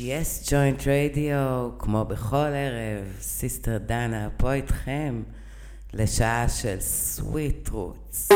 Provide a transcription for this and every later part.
יס ג'וינט רדיו, כמו בכל ערב, סיסטר דנה פה איתכם לשעה של סוויט רוטס.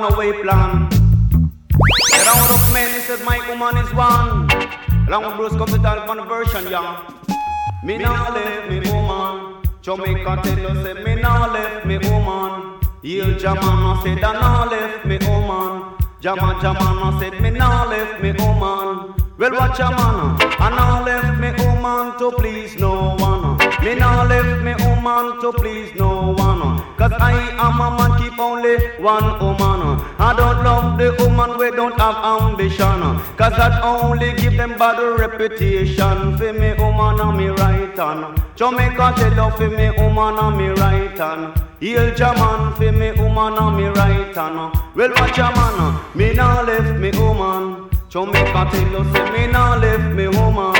One plan. Get out of men, he said my woman is one. Along with Bruce Capital conversion, yeah. Me nah leave me woman. Jamaica tell you say me nah left me woman. Yield Jamana said I nah left me woman. Jama Jamana said me nah left me woman. Well watch a man, ah. I nah left me woman to please no one. Ah. Me nah left me woman to please no one. Ah. Cause I am a man keep only one woman. I don't love the woman we don't have ambition. Cause that only give them bad reputation. For me woman on me right hand. Jamaica tell you for me woman on me right hand. Heal Jaman for me woman on me right hand. Well watch a man, me nah left me woman. Jamaica tell you say me nah left me woman.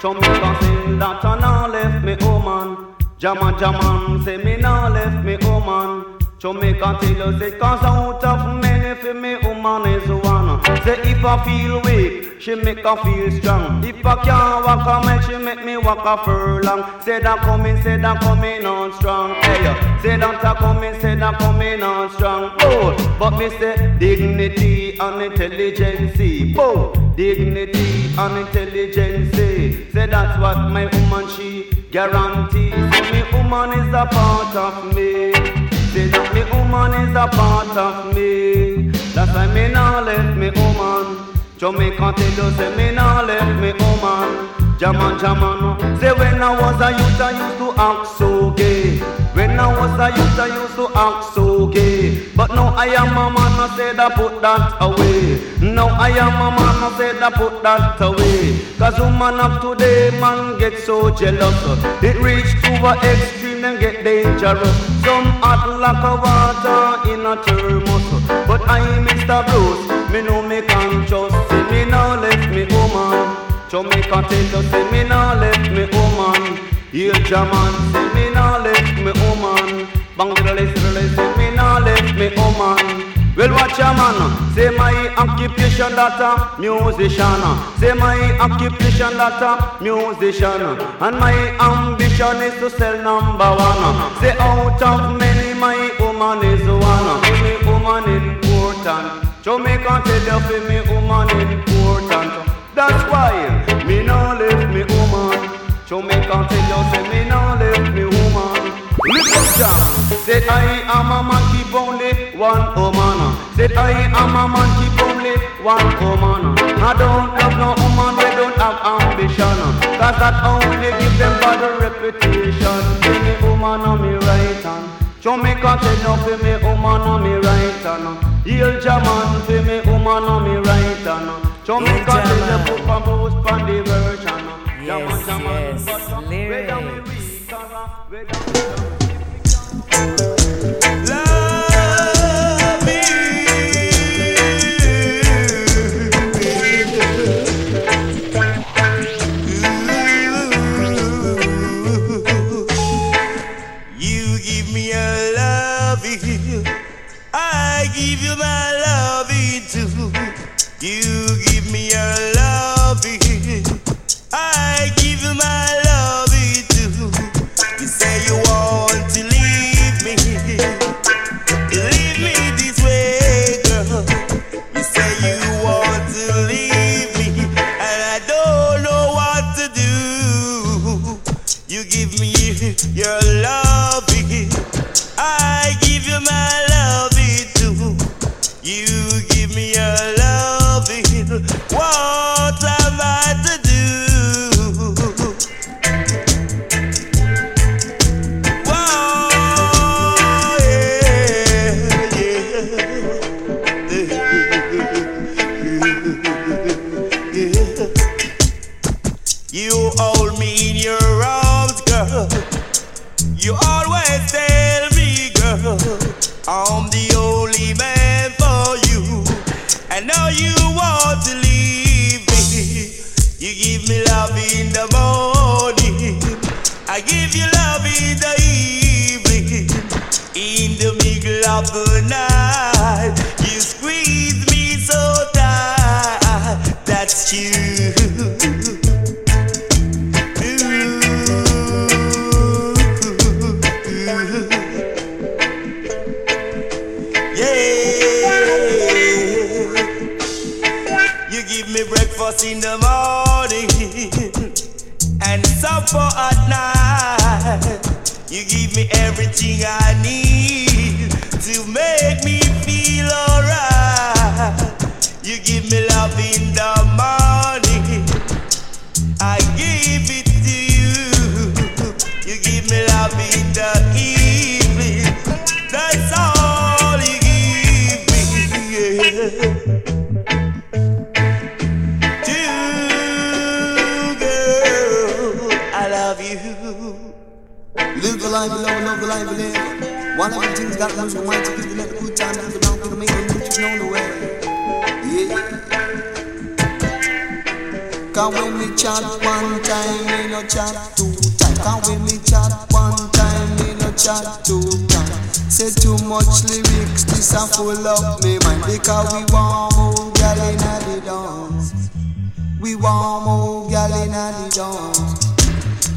Jamaica say that I nah left me woman. Jaman Jaman say me nah left me woman. Jamaica you say cause out of many for me woman is one. Say if I feel weak, she make I feel strong. If I can't walk a mile, she make me walk a furlong. Say that coming, say that coming on strong. Hey, say that coming, say that coming on strong. Oh, but me say dignity and intelligence. Oh, dignity and intelligence. Say that's what my woman she guarantees. Say me woman is a part of me. Say that me woman is a part of me. That's why me nah left me woman. Jamaica tell you say me nah left me woman. Jaman, Jaman, say when I was a youth I used to act so gay. When I was a youth, I used to act so gay. But now I am a man, I said I put that away. Now I am a man, I said I put that away. Cause woman of today, man get so jealous. It reach to a extreme and get dangerous. Some hot like a water in a thermos. But I am Mr. Bruce, me know me conscious. See me now left me woman. Jamaica tell you, say me now left me woman. Here German, say me oh now left me woman. Bangladesh, say me oh now left me woman. Well, watch a man, say my occupation that a musician. Say my occupation that a musician. And my ambition is to sell number one. Say out of many, my woman is one. Me woman important. Jamaica tell you for me woman important. That's why me now left me woman. Jamaica tell you say Said I am a man keep only one woman. Said I am a man keep only one woman. I don't love no woman they don't have ambition. Cause that only give them bad reputation. Give me woman on me right hand. Jamaica tell you for me woman on me right hand. Heal German for me woman on me right hand. Jamaica tell you put my most on the version. Yes, yes, lyrics. everything I need. life, love, love life live. While everything's got loose, we might take it, good times live along, we can make them riches known the way. Yeah. Cause when we chat one time, we no chat two time. Cause when we chat one time, we no chat two time. Say too much lyrics, this a full up me mind. Because we want more gal inna the dance. We want more gal inna the dance.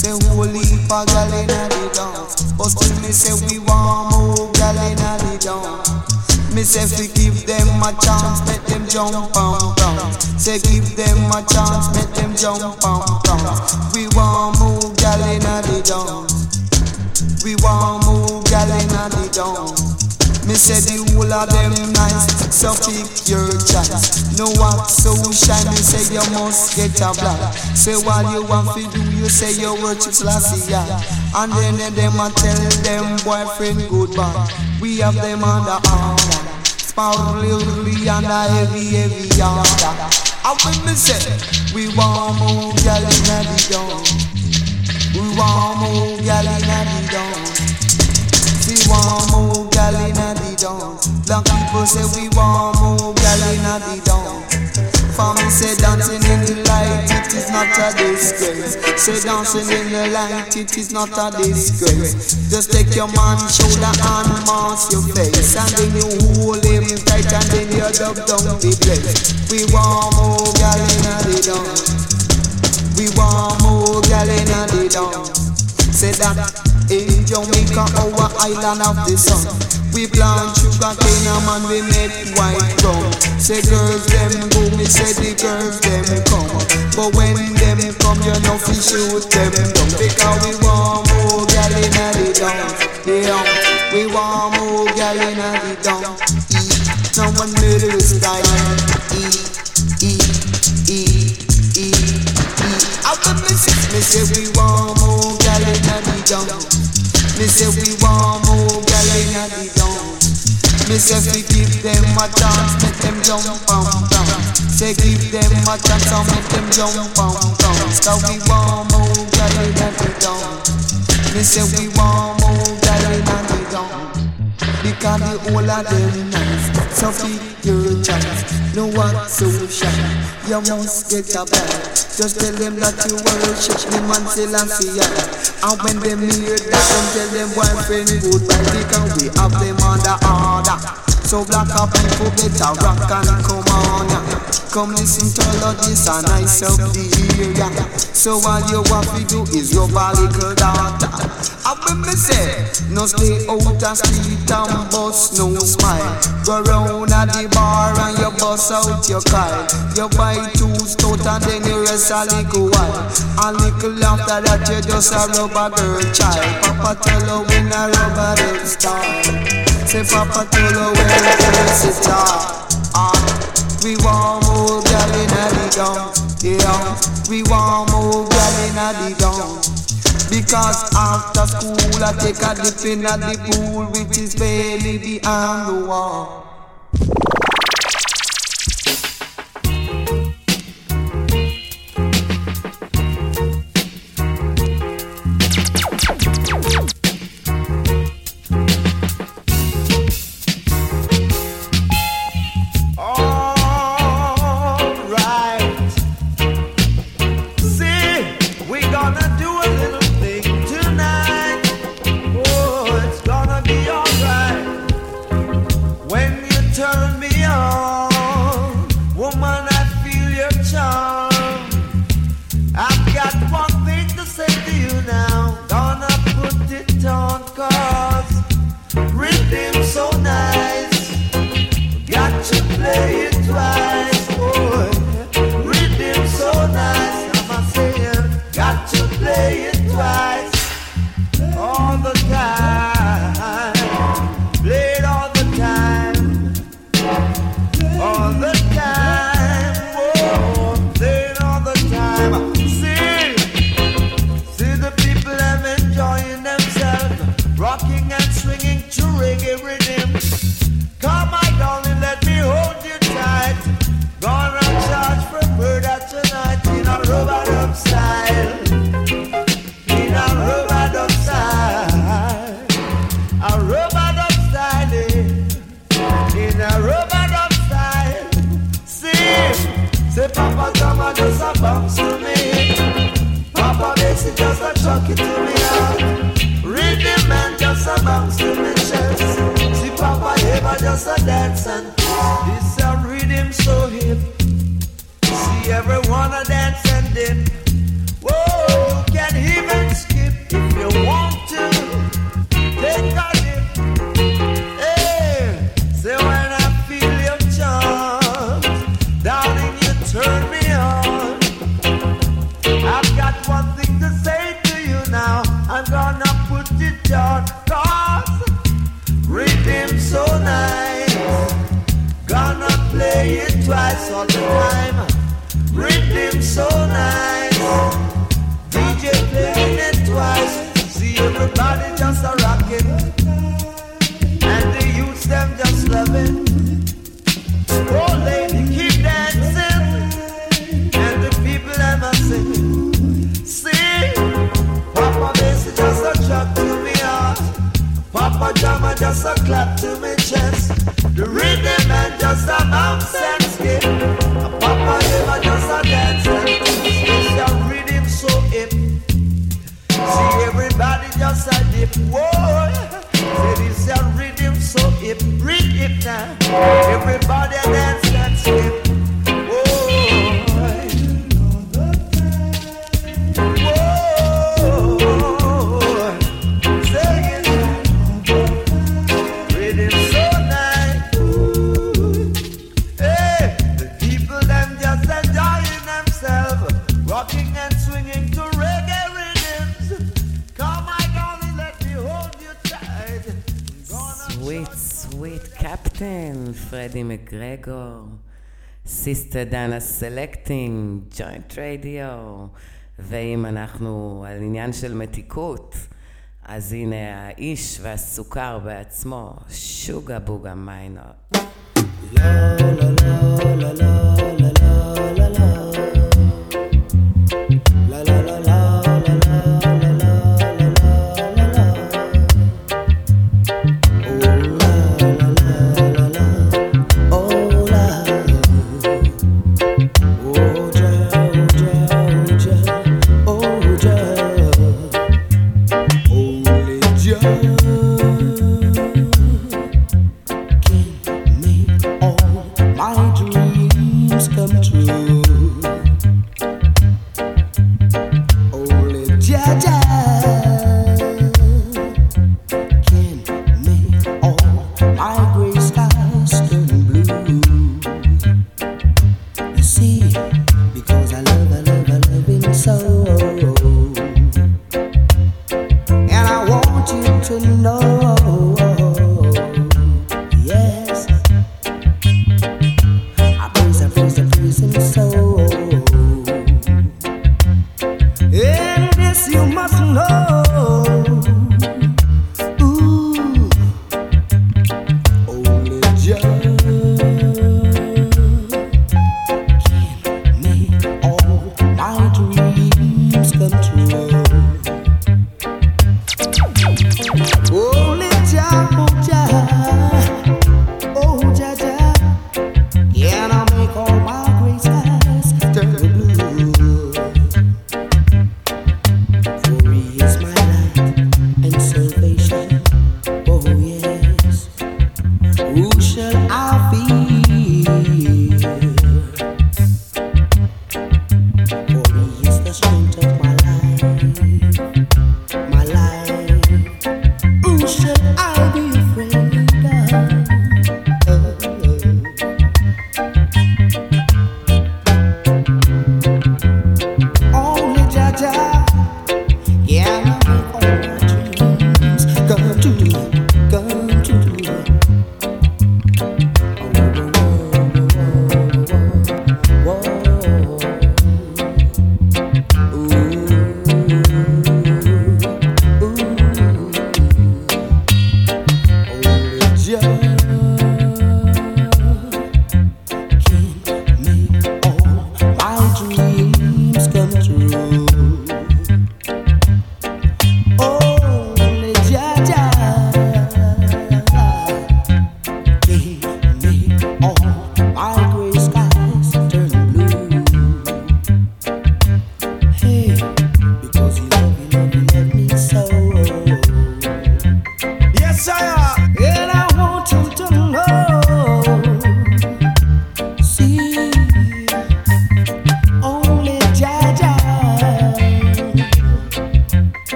Say holy for gal inna the down But still me say we want more gal inna the down Me say if we give them a chance, let them jump and bounce Say give them a chance, let them jump and bounce We want more gal inna the down We want more gal inna the down Me say the whole of them nice, so pick your choice. No wax so shine, me say you must get a black. Say what you want to do, you say you worship Selassie, yeah. And then them a tell them boyfriend goodbye. We have them under order, sparkly and a heavy, heavy order. And when me say we want more gal inna the dawn, we want more gal inna the dawn. We want more gal inna the dawn. Black people say we want more gal inna the. For me say dancing in the light, it is not a disgrace. Say dancing in the light, it is not a disgrace. Just take your man's shoulder and mask your face, and then you hold him tight, and then you dub down the place. We want more gal inna the dawn. We want more gal inna the dawn. Say that in Jamaica, our island of the sun. We plant sugar cane and we make white rum. Say girls them go, me say the girls them come. But when them come, you know fi shoot them down because we want more gal inna the dance. Yeah, we want more gal inna the dance. E, no one middle style. E, me say we want more gal inna the dance. Me say we want more gal inna the dance. Me say fi give them a chance, make them jump and dance. Say give them a chance make them jump and dance. Cause we want more gal inna the dance. Me say we want more gal inna the dance. Because the whole of them nice So choice No one so shy You must get a bag Just tell them that you worship the man Selassie And when them hear that Them tell them boyfriend goodbye Because we have them under order. So black up people better rock and come on. Come listen to all of this and nice up the area So all you have to do is your little daughter I when me say No stay out the street and bust no smile. Go round at the bar and you bust out your kite You buy two stout and then you rest a little while. A little after that you just a rubber girl child. Papa tell her when a rubber girl style Say Papa tell her when the sister ah, We want more gal inna the dance Yeah, we want more gal inna the dance because after school I take a dip in the pool which is barely behind the wall. Everybody dance that skip. פרדי מקרגור, סיסטר דנה סלקטינג, ג'וינט רדיו, ואם אנחנו על עניין של מתיקות, אז הנה האיש והסוכר בעצמו, שוגה בוגה מיינות. לא, לא, לא, לא, לא.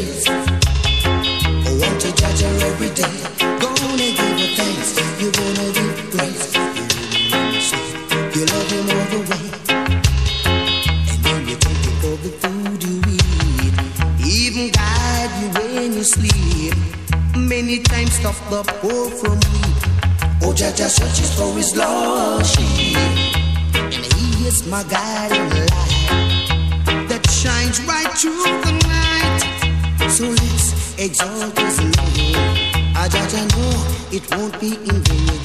I want to every day. Gonna give. You're gonna give. You love him all the way. And then you thank him for the food you eat. Even guide you when you sleep. Many times stop the poor from weep. Oh, Jaja for his lost. And he is my guide. won't be in vain.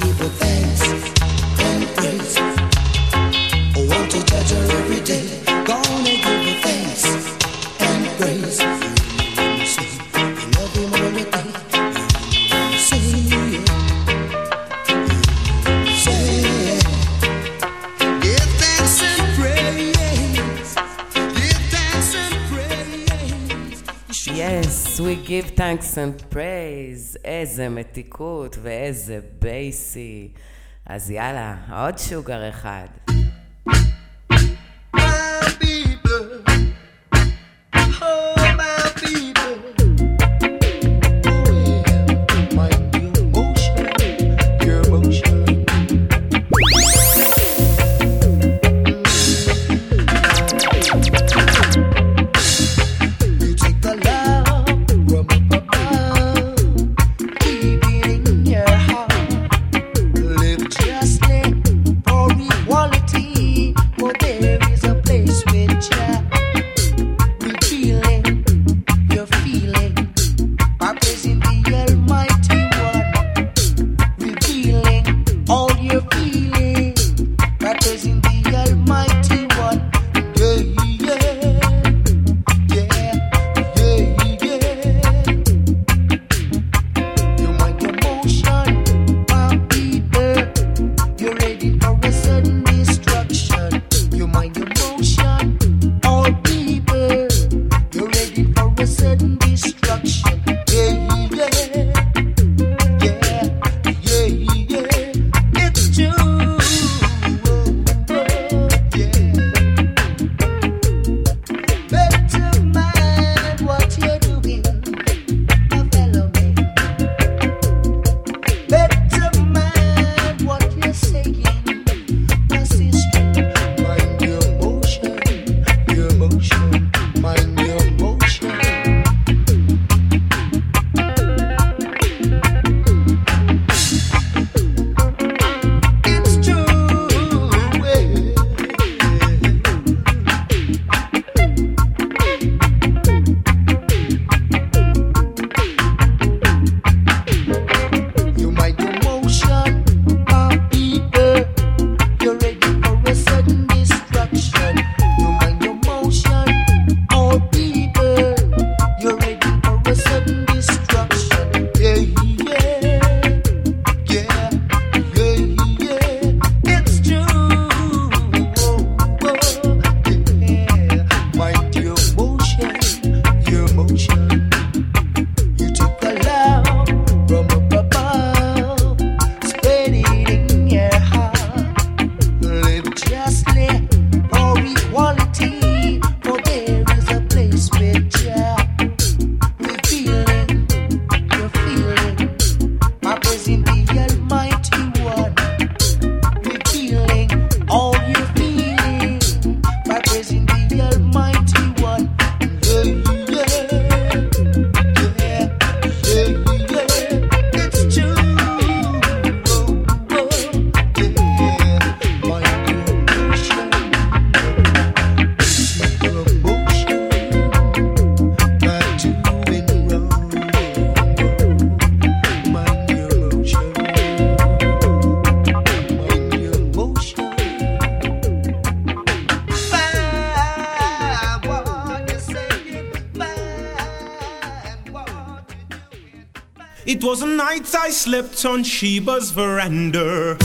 give thanks and praise, איזה מתיקות ואיזה בייסי. אז יאללה, עוד שוגר אחד. It was a night I slept on Sheba's veranda.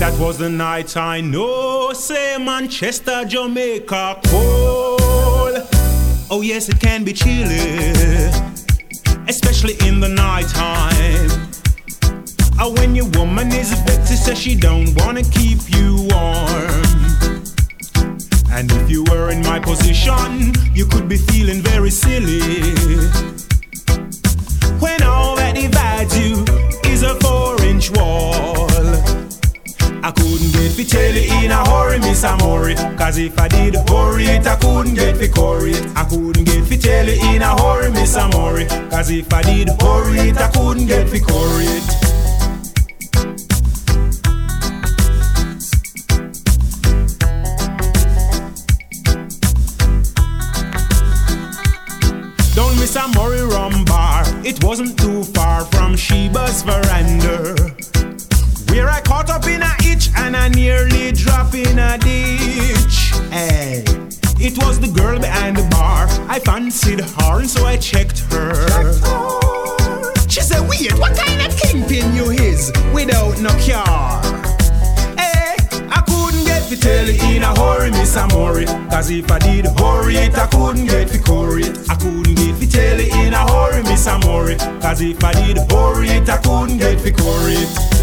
That was the night I know, say Manchester, Jamaica cold. Oh yes, it can be chilly, especially in the night time. Oh, when your woman is a vexed, says she don't wanna keep you warm. And if you were in my position, you could be feeling very silly fi tell you in a hurry, Miss Amore. Cause if I did hurry it, I couldn't get fi curry it. I couldn't get fi tell you in a hurry, Miss Amore. Cause if I did hurry it, I couldn't get fi curry it. Miss Murray Rum Bar. It wasn't too Weird, what kind of kingpin you is without no car? Hey, eh, I couldn't get to tell you in a hurry, Miss Amore. Cause if I did hurry it, I couldn't get to curry it. I couldn't get to tell you in a hurry, Miss Amore. Cause if I did hurry it, I couldn't get to curry it.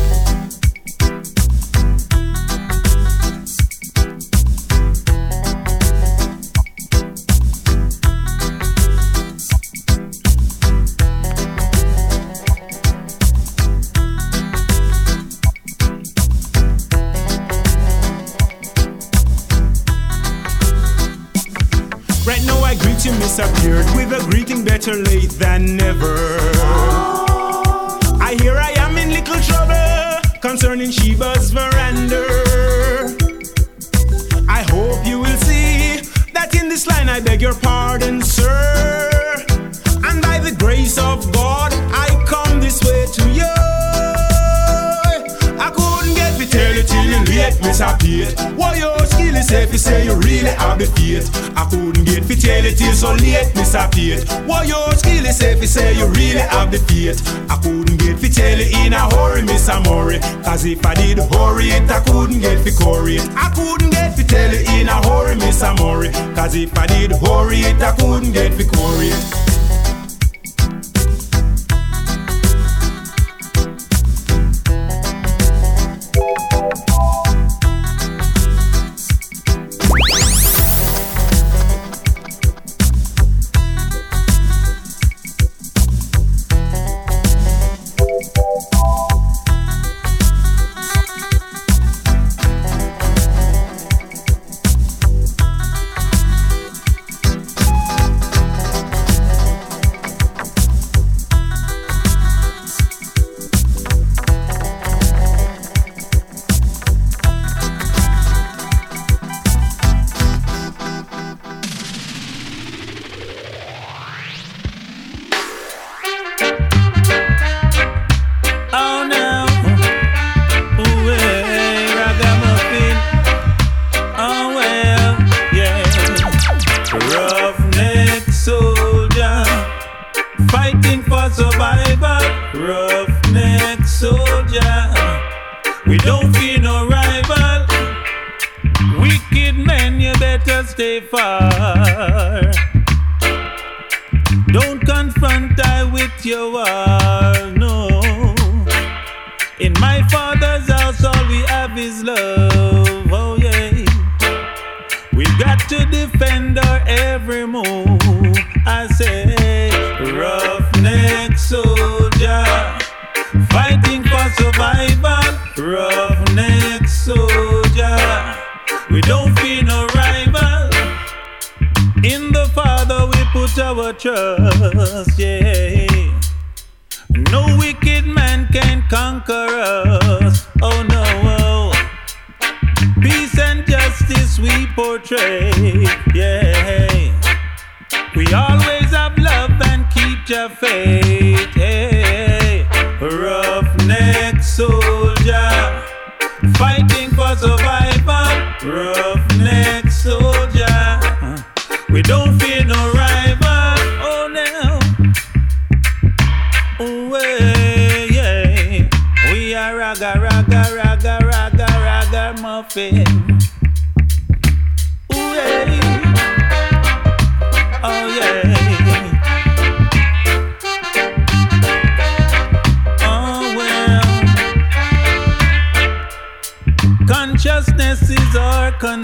Better late than never. Is you say you really have the faith. I couldn't get fi tell it till so late, Miss Appeared. Why your skill is safe, you say you really have the faith. I couldn't get fi tell it in a hurry, Miss Amore. Cause if I did hurry it, I couldn't get fi curry it. I couldn't get fi tell it in a hurry, Miss Amore. Cause if I did hurry it, I couldn't get fi curry it.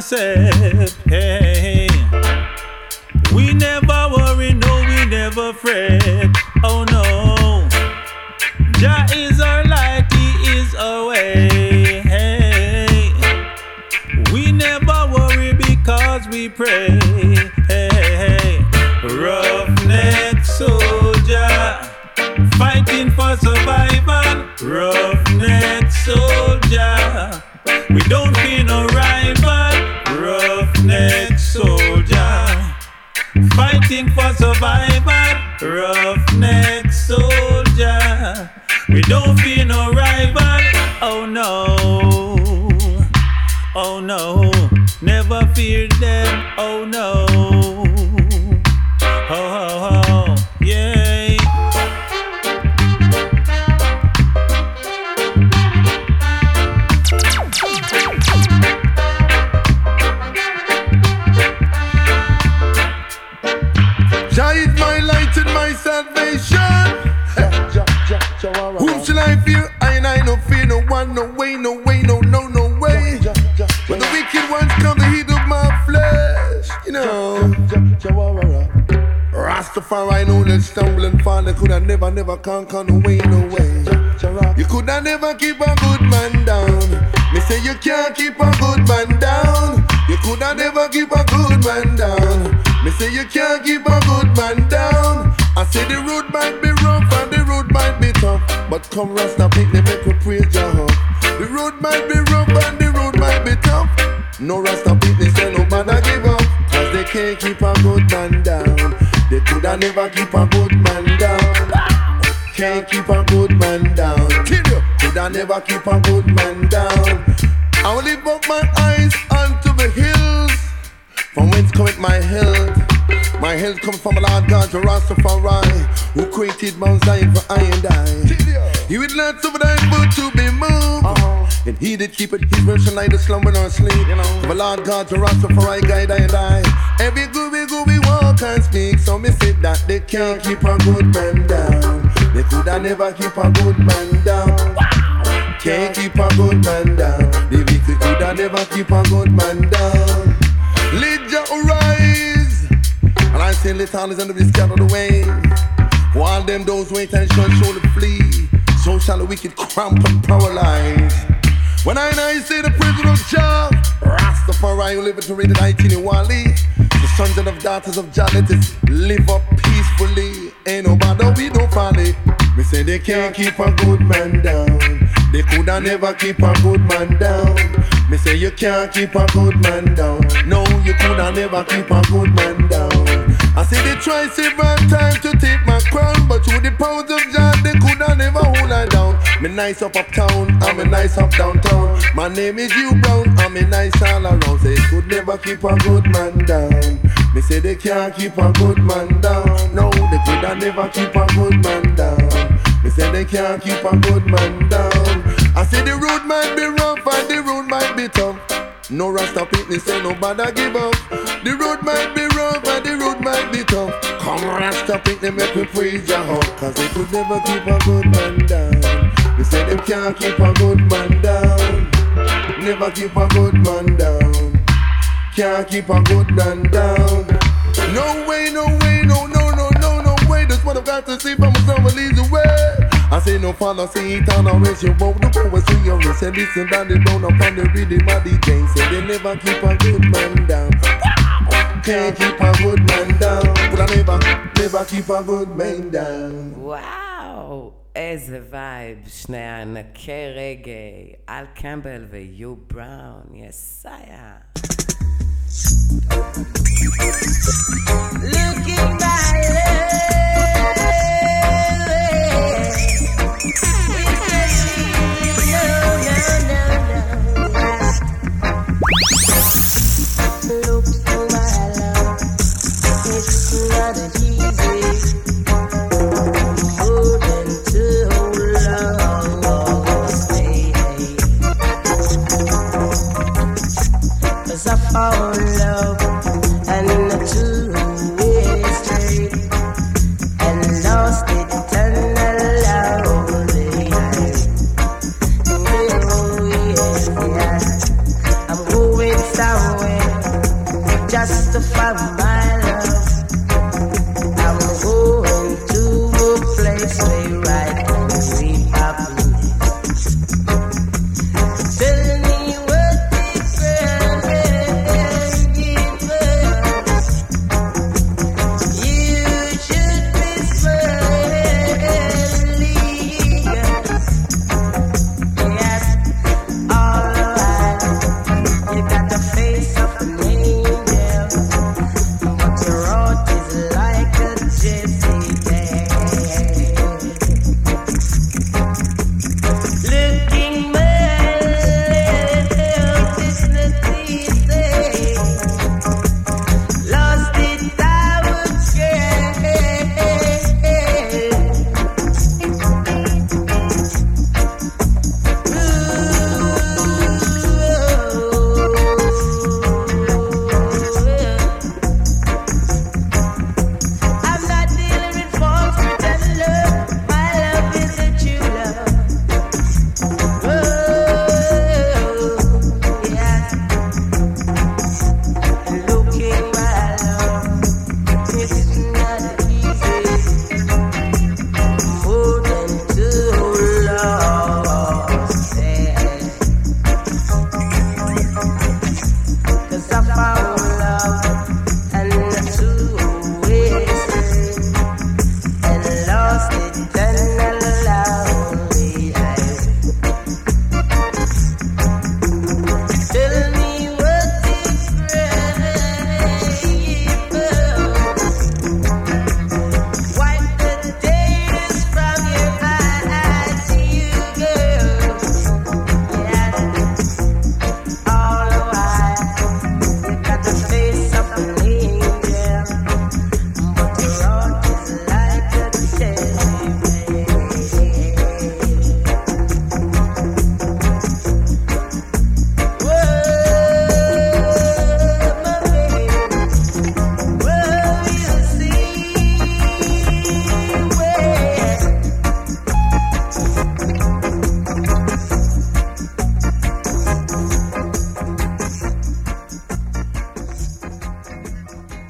Our road might be rough and the road might be tough. No Rasta me say no man I give up, cause they can't keep a good man down. They coulda never keep a good man down. Can't keep a good man down. Coulda never keep a good man down. I will lift up my eyes unto the hills. From whence cometh my help? My help comes from Lord God, the Rastafari, who created Mount Zion for I and I. He would not suffer thy foot to be moved. And he did keep it, his the slumber nor sleep. You know. The Lord God, the Rastafari, guide I I. Every gooby gooby walk and speak, so me say that they can't keep a good man down. They coulda never keep a good man down. Can't keep a good man down. The wicked coulda never keep a good man down. Lydia rise, and I say let all is under the scatter the way. While them those wait and shall surely flee, so shall the wicked cramp and paralyze. When I and I say the prison of Jah, Rastafari who live to read the 19 in Wali. The sons and of daughters of Jah let us live up peacefully. Ain't nobody we don't folly. Me say they can't keep a good man down. They coulda never keep a good man down. Me say you can't keep a good man down. No, you coulda never keep a good man down. I say they try several times to take my crown, but through the powers of John, they coulda never hold her down. Me nice up uptown, I'm a nice up downtown. My name is Hugh Brown, I'm a nice all around. Say could never keep a good man down. Me say they can't keep a good man down. No, they coulda never keep a good man down. Me say they can't keep a good man down. I say the road might be rough and the road might be tough. No Rasta pitney say nobody give up. The road might be rough and the road might be tough. Come Rasta pitney make me praise your heart. Cause they could never keep a good man down. They say them can't keep a good man down. Never keep a good man down. Can't keep a good man down. No way, no way, no, no, no, no, no way. That's what I've got to see for myself and lead the way. I say no follow, see it on a race, you won't the power, see your race. And listen they don't up on the rhythm of the chain. Say they never keep a good man down. Can't keep a good man down. But I never, never keep a good man down. Wow. איזה וייב, שני הענקי רגעי, אל קמבל ויו בראון, יסאיה. Look at my love. With the sea, no, no, no, no.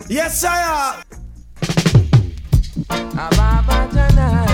Yes, I am.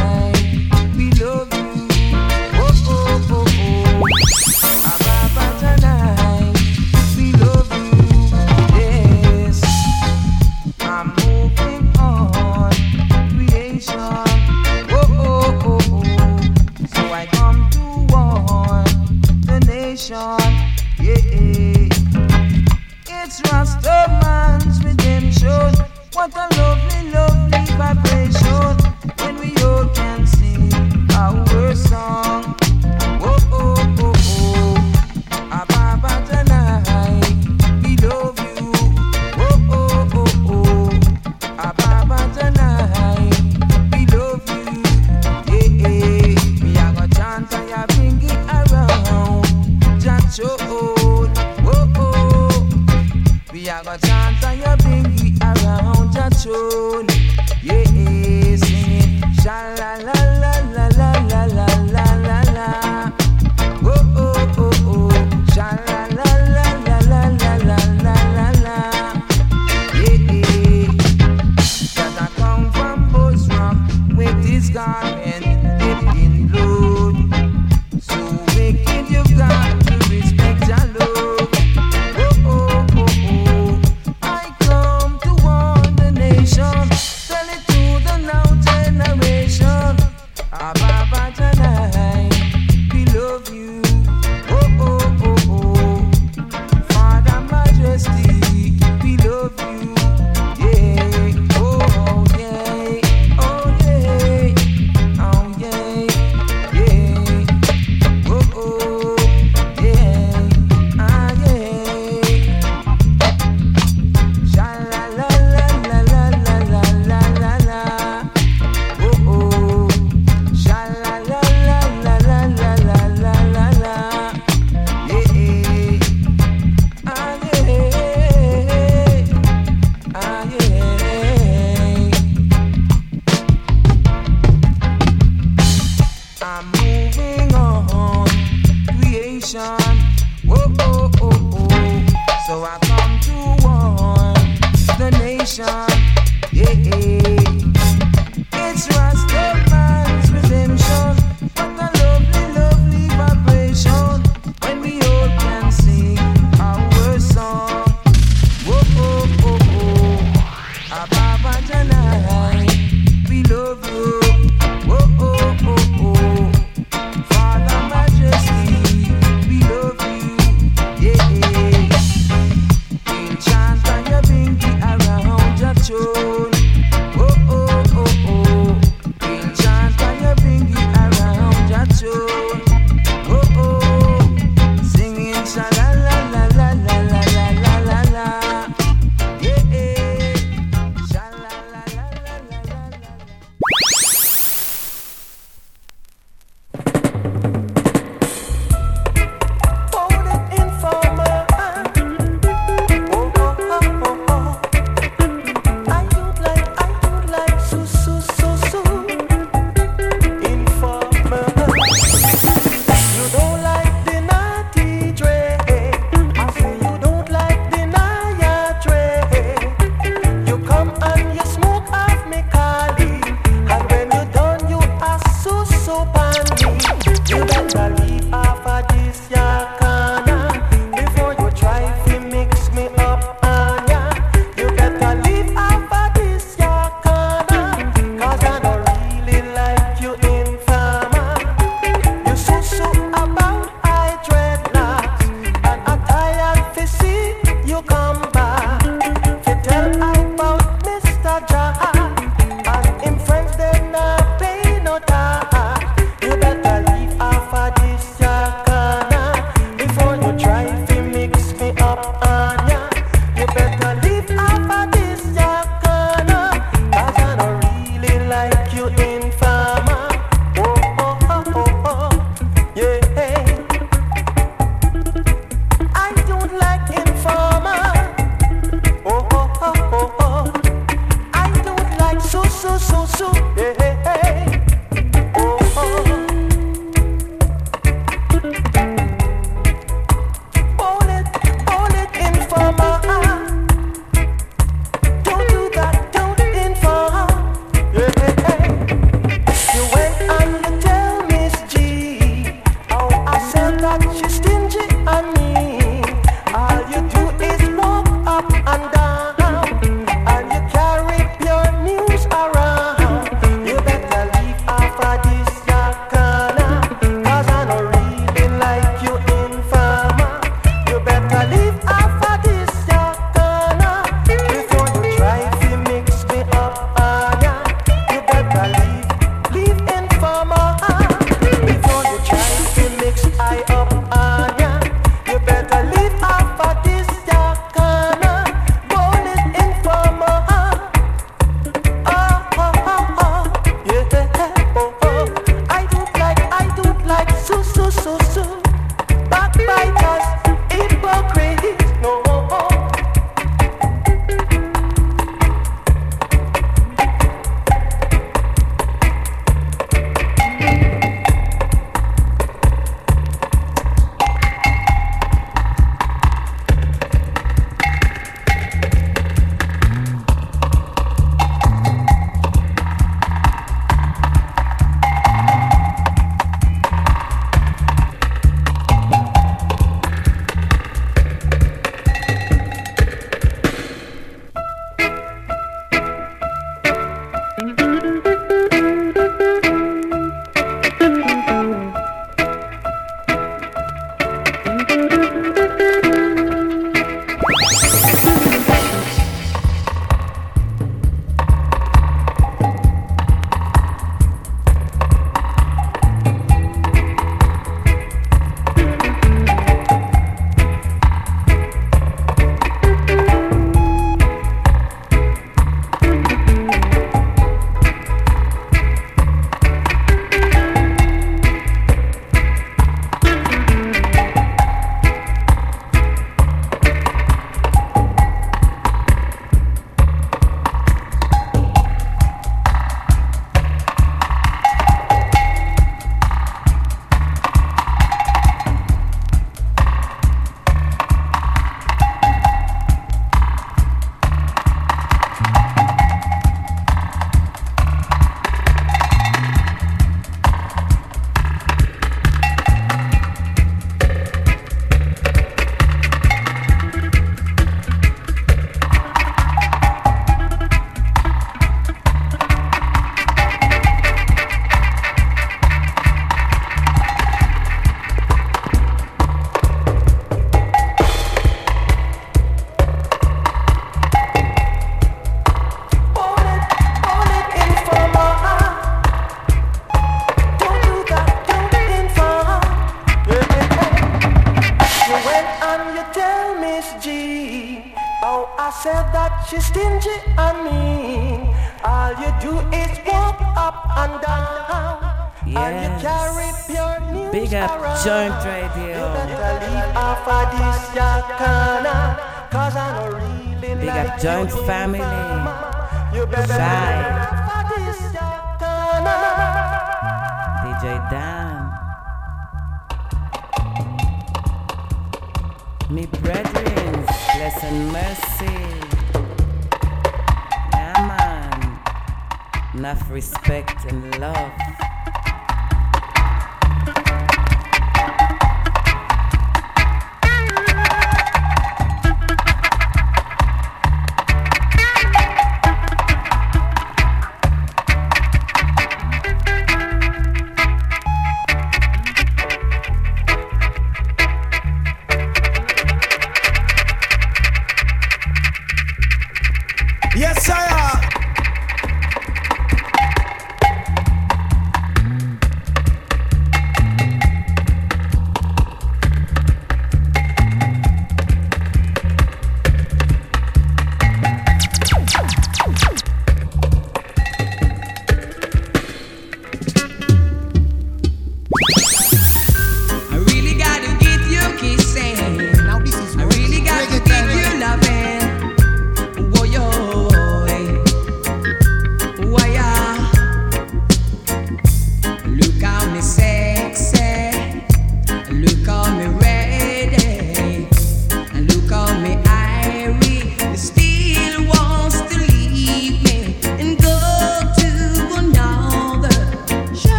You, Family.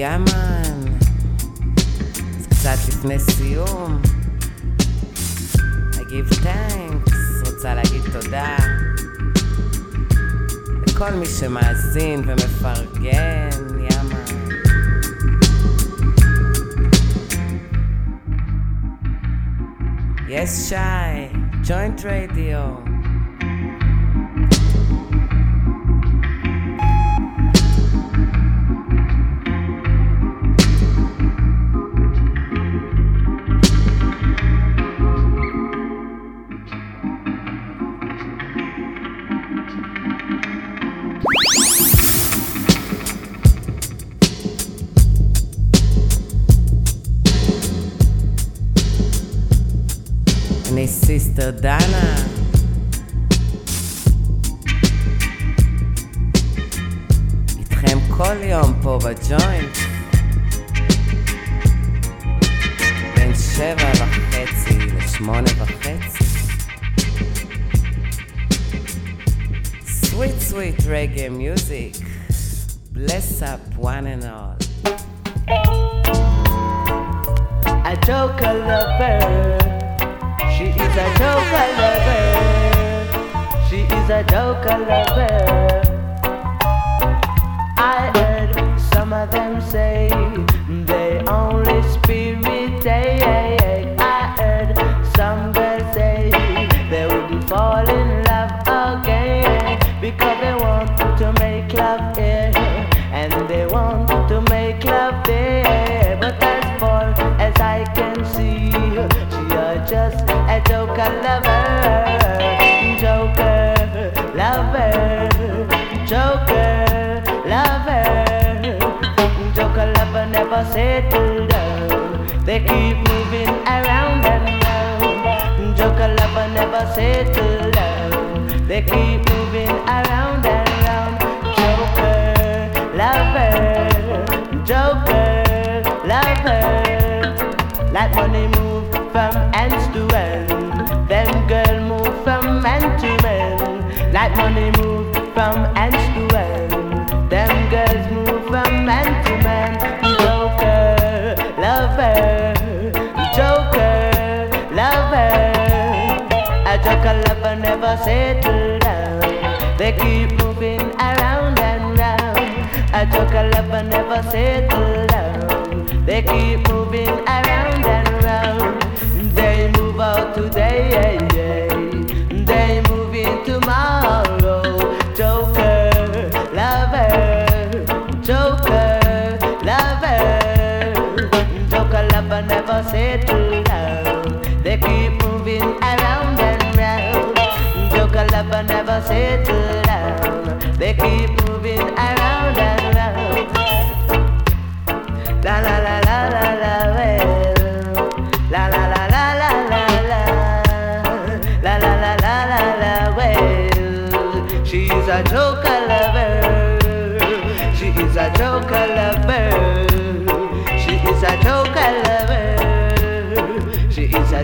יאמן. אז קצת לפני סיום. I give thanks, רוצה להגיד תודה לכל מי שמאזין ומפרגן, יאמן. Yes, שי, ג'וינט רדיו. da joker lover, joker lover, joker lover, joker lover never settle down. They keep moving around and round. Joker lover never settle down. They keep moving around Money move from end to end. Them girls move from man to man. Joker lover, joker lover. A joker lover never settle down. They keep moving around and round. A joker lover never settle down. They keep moving around and round. They move out today, they They keep moving around and round. Never settle down. They keep moving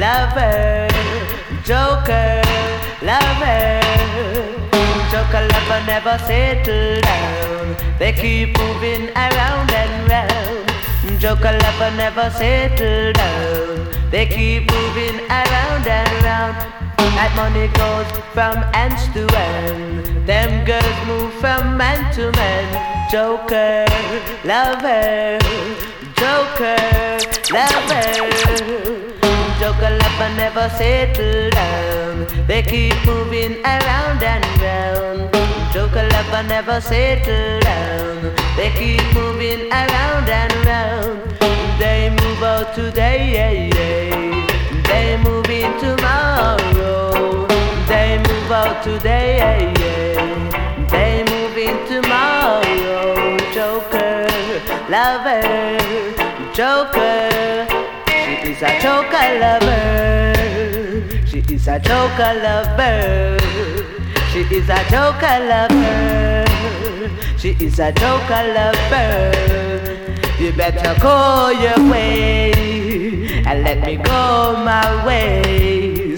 lover. Joker lover. Joker lover never settle down. They keep moving around and round. Joker lover never settle down. They keep moving around and round. That money goes from end to end. Them girls move from man to man. Joker lover, Joker lover. Joker lover never settle down. They keep moving around and round. Joker lover never settle down. They keep moving around and round. They move out today, they move in tomorrow. They move out today, they move in tomorrow. Joker lover. Is a joker lover. She is a joker lover. She is a joker lover. She is a joker lover. You better go your way and let me go my way.